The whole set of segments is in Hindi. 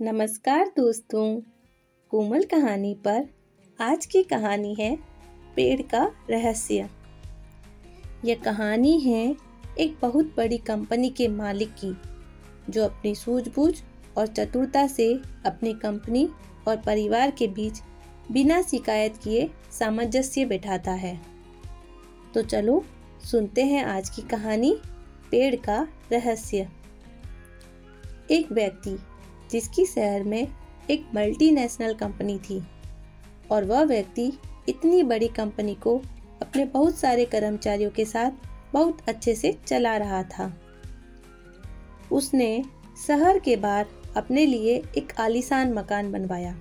नमस्कार दोस्तों। कोमल कहानी पर आज की कहानी है पेड़ का रहस्य। यह कहानी है एक बहुत बड़ी कंपनी के मालिक की, जो अपनी सूझबूझ और चतुरता से अपनी कंपनी और परिवार के बीच बिना शिकायत किए सामंजस्य बैठाता है। तो चलो सुनते हैं आज की कहानी, पेड़ का रहस्य। एक व्यक्ति जिसकी शहर में एक मल्टीनेशनल कंपनी थी। और वह व्यक्ति इतनी बड़ी कंपनी को अपने बहुत सारे कर्मचारियों के साथ बहुत अच्छे से चला रहा था। उसने शहर के बाहर अपने लिए एक आलीशान मकान बनवाया।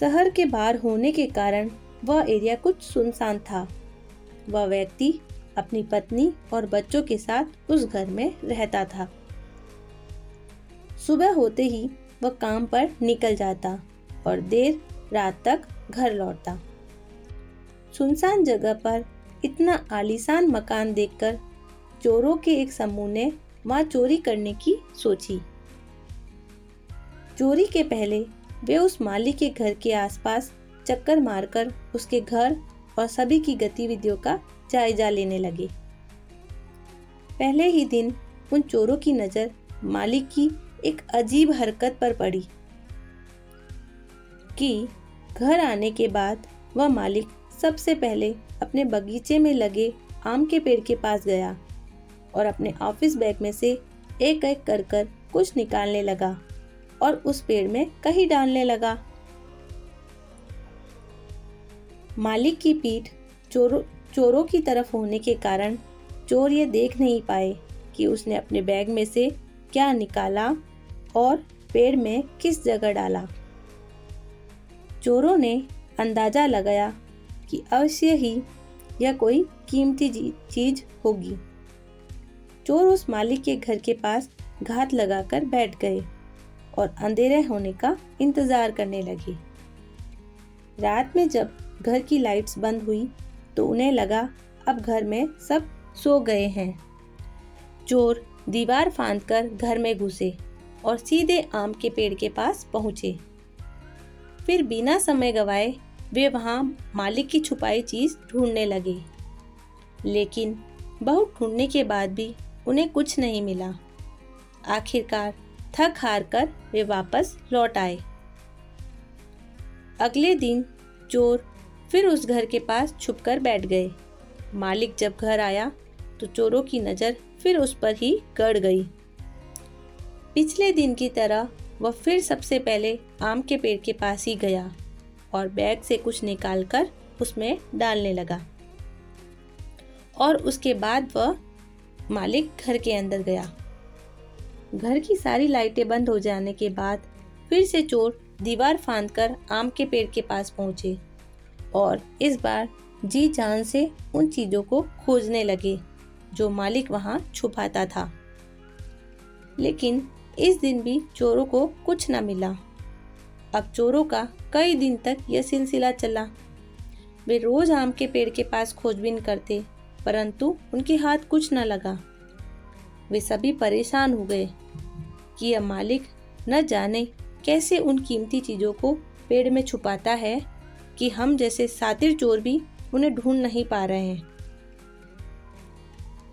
शहर के बाहर होने के कारण वह एरिया कुछ सुनसान था। वह व्यक्ति अपनी पत्नी और बच्चों के साथ उस घर में रहता था। सुबह होते ही वह काम पर निकल जाता और देर रात तक घर लौटता। सुनसान जगह पर इतना आलीशान मकान देखकर चोरों के एक समूह ने वहाँ चोरी करने की सोची। चोरी के पहले वे उस माली के घर के आसपास चक्कर मारकर उसके घर और सभी की गतिविधियों का जायजा लेने लगे। पहले ही दिन उन चोरों की नज़र मालिक की एक अजीब हरकत पर पड़ी कि घर आने के बाद वह मालिक सबसे पहले अपने बगीचे में लगे आम के पेड़ के पास गया और अपने ऑफ़िस बैग में से एक एक कर कर कुछ निकालने लगा और उस पेड़ में कहीं डालने लगा। मालिक की पीठ चोरों चोरों की तरफ़ होने के कारण चोर ये देख नहीं पाए कि उसने अपने बैग में से क्या निकाला और पेड़ में किस जगह डाला। चोरों ने अंदाज़ा लगाया कि अवश्य ही यह कोई कीमती चीज़ होगी। चोर उस मालिक के घर के पास घात लगाकर बैठ गए और अंधेरे होने का इंतज़ार करने लगे। रात में जब घर की लाइट्स बंद हुई तो उन्हें लगा अब घर में सब सो गए हैं। चोर दीवार फांद कर घर में घुसे। और सीधे आम के पेड़ के पास पहुँचे। फिर बिना समय गवाए वे वहाँ मालिक की छुपाई चीज़ ढूँढने लगे। लेकिन बहुत ढूँढने के बाद भी उन्हें कुछ नहीं मिला। आखिरकार थक हार कर वे वापस लौट आए। अगले दिन चोर फिर उस घर के पास छुपकर बैठ गए। मालिक जब घर आया तो चोरों की नज़र फिर उस पर ही गड़ गई। पिछले दिन की तरह, वह फिर सबसे पहले आम के पेड़ के पास ही गया और बैग से कुछ निकालकर उसमें डालने लगा। और उसके बाद वह मालिक घर के अंदर गया। घर की सारी लाइटें बंद हो जाने के बाद फिर से चोर दीवार फांद कर आम के पेड़ के पास पहुँचे और इस बार जी जान से उन चीज़ों को खोजने लगे, जो मालिक वहाँ छुपाता था। लेकिन इस दिन भी चोरों को कुछ न मिला। अब चोरों का कई दिन तक यह सिलसिला चला। वे रोज आम के पेड़ के पास खोजबीन करते, परंतु उनके हाथ कुछ न लगा। वे सभी परेशान हो गए कि यह मालिक न जाने कैसे उन कीमती चीज़ों को पेड़ में छुपाता है कि हम जैसे सातिर चोर भी उन्हें ढूंढ नहीं पा रहे हैं।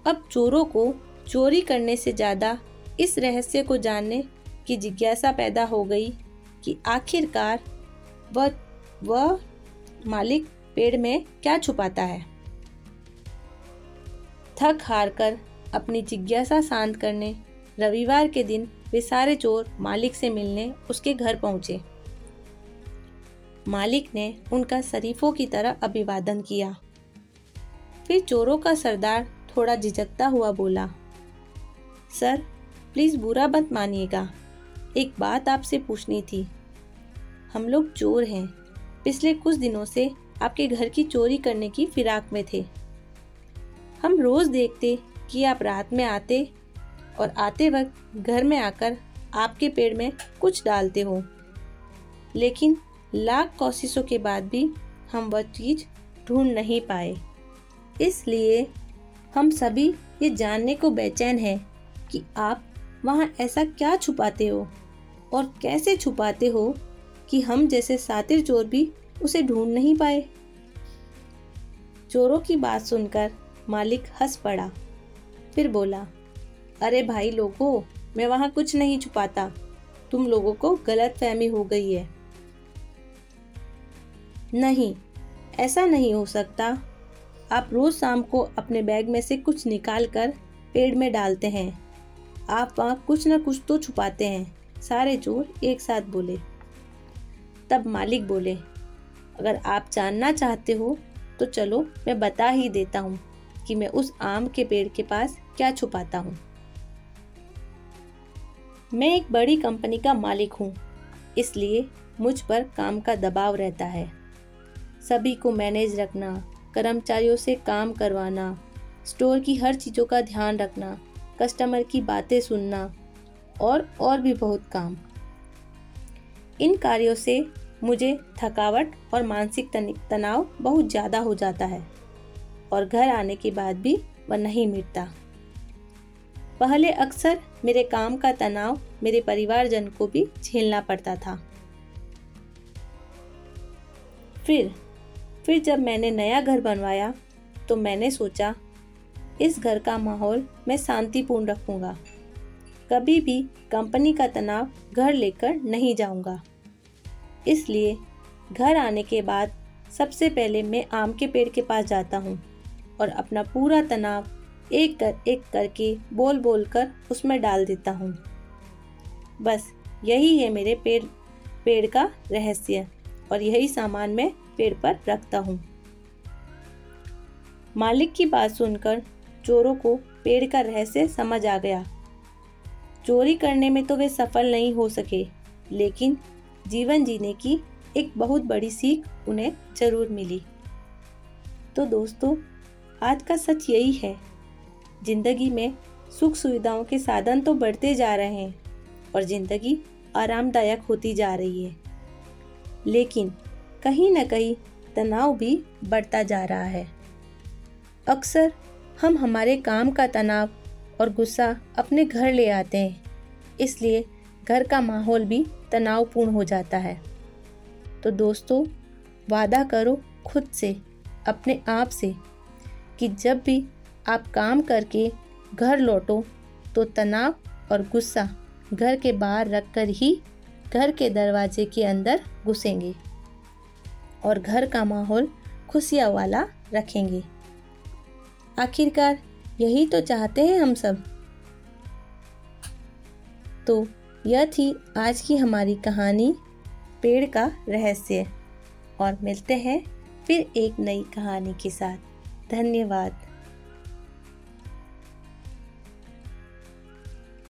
अब चोरों को चोरी करने से ज़्यादा इस रहस्य को जानने की जिज्ञासा पैदा हो गई कि आखिरकार वह वह मालिक पेड़ में क्या छुपाता है। थक हार कर अपनी जिज्ञासा शांत करने, रविवार के दिन वे सारे चोर मालिक से मिलने उसके घर पहुँचे। मालिक ने उनका शरीफों की तरह अभिवादन किया। फिर चोरों का सरदार थोड़ा झिझकता हुआ बोला, सर प्लीज़ बुरा मत मानिएगा। एक बात आपसे पूछनी थी। हम लोग चोर हैं। पिछले कुछ दिनों से आपके घर की चोरी करने की फिराक में थे। हम रोज़ देखते कि आप रात में आते और आते वक्त घर में आकर आपके पेड़ में कुछ डालते हो। लेकिन लाख कोशिशों के बाद भी हम वह चीज़ ढूंढ नहीं पाए। इसलिए हम सभी ये जानने को बेचैन हैं कि आप वहाँ ऐसा क्या छुपाते हो? और कैसे छुपाते हो कि हम जैसे सातिर चोर भी उसे ढूंढ नहीं पाए? चोरों की बात सुनकर मालिक हंस पड़ा। फिर बोला, अरे भाई लोगों, मैं वहाँ कुछ नहीं छुपाता। तुम लोगों को गलत फहमी हो गई है। नहीं, ऐसा नहीं हो सकता। आप रोज शाम को अपने बैग में से कुछ निकाल कर पेड़ में डालते हैं। आप वहाँ कुछ न कुछ तो छुपाते हैं। सारे चोर एक साथ बोले। तब मालिक बोले, अगर आप जानना चाहते हो तो चलो मैं बता ही देता हूँ कि मैं उस आम के पेड़ के पास क्या छुपाता हूँ। मैं एक बड़ी कंपनी का मालिक हूँ, इसलिए मुझ पर काम का दबाव रहता है। सभी को मैनेज रखना, कर्मचारियों से काम करवाना, स्टोर की हर चीज़ों का ध्यान रखना कस्टमर की बातें सुनना और और भी बहुत काम। इन कार्यों से मुझे थकावट और मानसिक तनाव बहुत ज़्यादा हो जाता है और घर आने के बाद भी वह नहीं मिटता। पहले अक्सर मेरे काम का तनाव मेरे परिवारजन को भी झेलना पड़ता था। फिर फिर जब मैंने नया घर बनवाया तो मैंने सोचा इस घर का माहौल मैं शांतिपूर्ण रखूँगा। कभी भी कंपनी का तनाव घर लेकर नहीं जाऊँगा। इसलिए घर आने के बाद सबसे पहले मैं आम के पेड़ के पास जाता हूँ और अपना पूरा तनाव एक कर एक करके बोल बोल कर उसमें डाल देता हूँ। बस यही है मेरे पेड़ पेड़ का रहस्य और यही सामान मैं पेड़ पर रखता हूँ। मालिक की बात सुनकर चोरों को पेड़ का रहस्य समझ आ गया। चोरी करने में तो वे सफल नहीं हो सके, लेकिन जीवन जीने की एक बहुत बड़ी सीख उन्हें ज़रूर मिली। तो दोस्तों, आज का सच यही है। ज़िंदगी में सुख सुविधाओं के साधन तो बढ़ते जा रहे हैं और ज़िंदगी आरामदायक होती जा रही है। लेकिन कहीं ना कहीं तनाव भी बढ़ता जा रहा है। अक्सर हम हमारे काम का तनाव और गुस्सा अपने घर ले आते हैं। इसलिए घर का माहौल भी तनावपूर्ण हो जाता है। तो दोस्तों, वादा करो खुद से, अपने आप से, कि जब भी आप काम करके घर लौटो तो तनाव और गुस्सा घर के बाहर रखकर ही घर के दरवाजे के अंदर घुसेंगे और घर का माहौल खुशियाँ वाला रखेंगे। आखिरकार यही तो चाहते हैं हम सब। तो यह थी आज की हमारी कहानी, पेड़ का रहस्य। और मिलते हैं फिर एक नई कहानी के साथ। धन्यवाद।